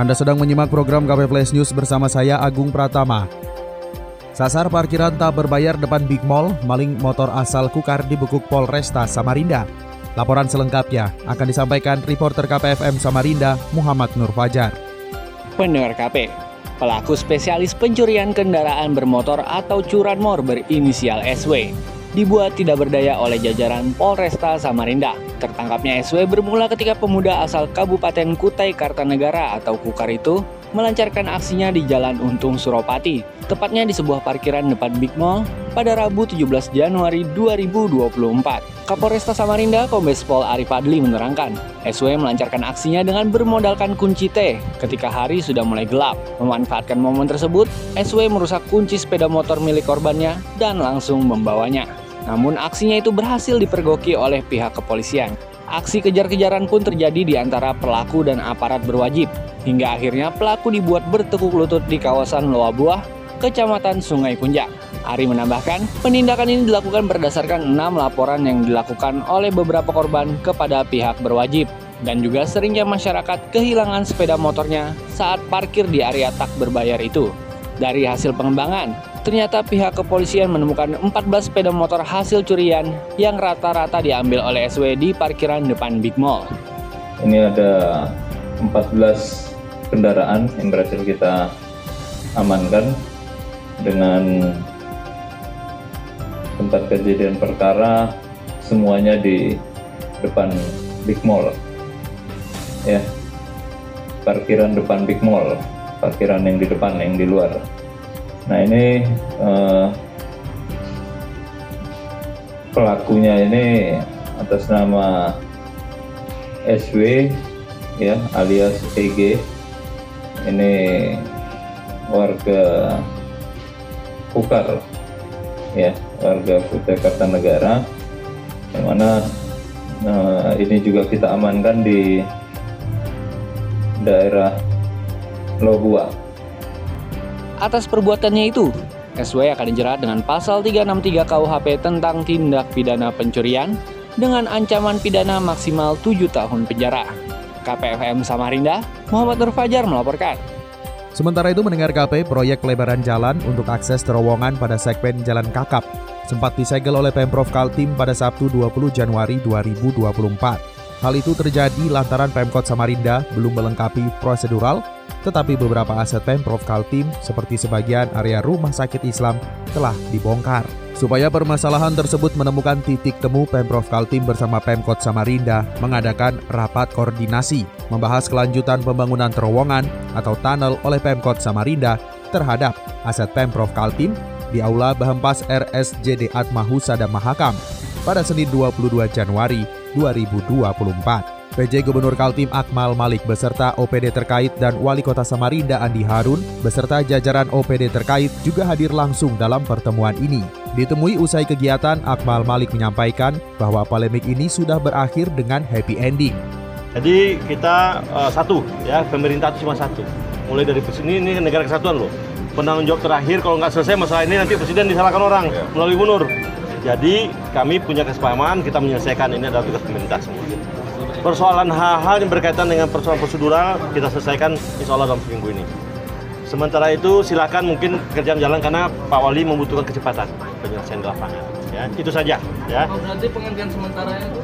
Anda sedang menyimak program KP Flash News bersama saya Agung Pratama. Sasar parkiran tak berbayar depan Big Mall, maling motor asal Kukar dibekuk Polresta Samarinda. Laporan selengkapnya akan disampaikan reporter KPFM Samarinda, Muhammad Nur Fajar. Pendengar KP, pelaku spesialis pencurian kendaraan bermotor atau curanmor berinisial SW dibuat tidak berdaya oleh jajaran Polresta Samarinda. Tertangkapnya SW bermula ketika pemuda asal Kabupaten Kutai Kartanegara atau Kukar itu melancarkan aksinya di Jalan Untung Suropati, tepatnya di sebuah parkiran depan Big Mall pada Rabu 17 Januari 2024. Kapolresta Samarinda Kombes Pol Arif Adli menerangkan, SW melancarkan aksinya dengan bermodalkan kunci T ketika hari sudah mulai gelap. Memanfaatkan momen tersebut, SW merusak kunci sepeda motor milik korbannya dan langsung membawanya. Namun aksinya itu berhasil dipergoki oleh pihak kepolisian. Aksi kejar-kejaran pun terjadi di antara pelaku dan aparat berwajib. Hingga akhirnya pelaku dibuat bertekuk lutut di kawasan Loabuah, Kecamatan Sungai Kunjang. Ari menambahkan, penindakan ini dilakukan berdasarkan enam laporan yang dilakukan oleh beberapa korban kepada pihak berwajib dan juga seringnya masyarakat kehilangan sepeda motornya saat parkir di area tak berbayar itu. Dari hasil pengembangan, ternyata pihak kepolisian menemukan 14 sepeda motor hasil curian yang rata-rata diambil oleh SW di parkiran depan Big Mall. Ini ada 14 kendaraan yang berhasil kita amankan dengan tempat kejadian perkara semuanya di depan Big Mall. Ya. Parkiran depan Big Mall, parkiran yang di depan yang di luar. Nah, ini eh, pelakunya ini atas nama SW ya alias EG ini warga Kukar ya warga Kutai Kartanegara yang mana nah, ini juga kita amankan di daerah Lobua Atas perbuatannya itu, SW akan dijerat dengan pasal 363 KUHP tentang tindak pidana pencurian dengan ancaman pidana maksimal 7 tahun penjara. KPFM Samarinda, Muhammad Nur Fajar melaporkan. Sementara itu mendengar KP, proyek pelebaran jalan untuk akses terowongan pada segmen Jalan Kakap sempat disegel oleh Pemprov Kaltim pada Sabtu 20 Januari 2024. Hal itu terjadi lantaran Pemkot Samarinda belum melengkapi prosedural, tetapi beberapa aset Pemprov Kaltim seperti sebagian area rumah sakit Islam telah dibongkar. Supaya permasalahan tersebut menemukan titik temu Pemprov Kaltim bersama Pemkot Samarinda mengadakan rapat koordinasi membahas kelanjutan pembangunan terowongan atau tunnel oleh Pemkot Samarinda terhadap aset Pemprov Kaltim di Aula Bahempas RSJD Atma Husada Mahakam pada Senin 22 Januari 2024. PJ Gubernur Kaltim Akmal Malik beserta OPD terkait dan Wali Kota Samarinda Andi Harun beserta jajaran OPD terkait juga hadir langsung dalam pertemuan ini. Ditemui usai kegiatan, Akmal Malik menyampaikan bahwa polemik ini sudah berakhir dengan happy ending. Jadi kita uh, satu, ya pemerintah itu cuma satu. Mulai dari sini ini negara kesatuan loh. Penanggung jawab terakhir kalau nggak selesai masalah ini nanti presiden disalahkan orang melalui gubernur. Jadi kami punya kesepahaman kita menyelesaikan ini adalah tugas pemerintah semua. Persoalan hal-hal yang berkaitan dengan persoalan prosedural kita selesaikan insya Allah dalam seminggu ini. Sementara itu silakan mungkin kerjaan jalan karena Pak Wali membutuhkan kecepatan penyelesaian di lapangan. Ya, itu saja. Ya. Oh, berarti penghentian sementara itu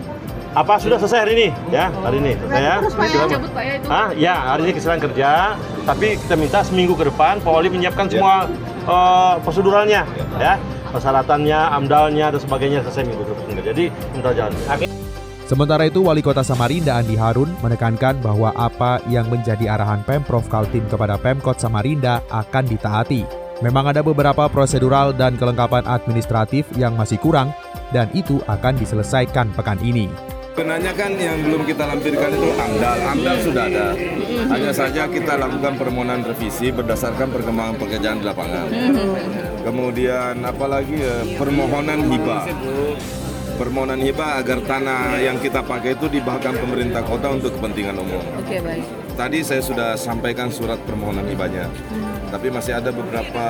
apa sudah selesai hari ini ya hari ini selesai ya terus Pak ya cabut Pak ya itu ah ya hari ini kesilapan kerja tapi kita minta seminggu ke depan Pak Wali menyiapkan semua uh, proseduralnya ya persyaratannya amdalnya dan sebagainya selesai minggu depan jadi minta jalan Sementara itu, Wali Kota Samarinda Andi Harun menekankan bahwa apa yang menjadi arahan Pemprov Kaltim kepada Pemkot Samarinda akan ditaati. Memang ada beberapa prosedural dan kelengkapan administratif yang masih kurang, dan itu akan diselesaikan pekan ini. Sebenarnya kan yang belum kita lampirkan itu AMDAL. AMDAL sudah ada. Hanya saja kita lakukan permohonan revisi berdasarkan perkembangan pekerjaan di lapangan. Kemudian apalagi ya, permohonan hibah. Permohonan hibah agar tanah yang kita pakai itu dibahkan pemerintah kota untuk kepentingan umum. Oke baik. Tadi saya sudah sampaikan surat permohonan hibahnya, tapi masih ada beberapa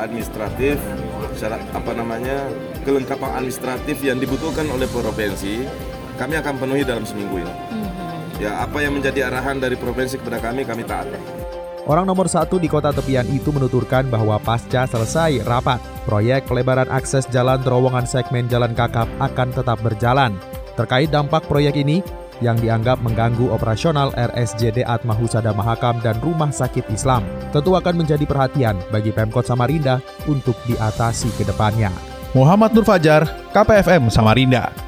administratif, syarat apa namanya kelengkapan administratif yang dibutuhkan oleh provinsi. Kami akan penuhi dalam seminggu ini. Ya apa yang menjadi arahan dari provinsi kepada kami, kami taat. Orang nomor satu di kota tepian itu menuturkan bahwa pasca selesai rapat, proyek pelebaran akses jalan terowongan segmen Jalan Kakap akan tetap berjalan. Terkait dampak proyek ini, yang dianggap mengganggu operasional RSJD Atma Husada Mahakam dan Rumah Sakit Islam, tentu akan menjadi perhatian bagi Pemkot Samarinda untuk diatasi ke depannya. Muhammad Nur Fajar, KPFM Samarinda.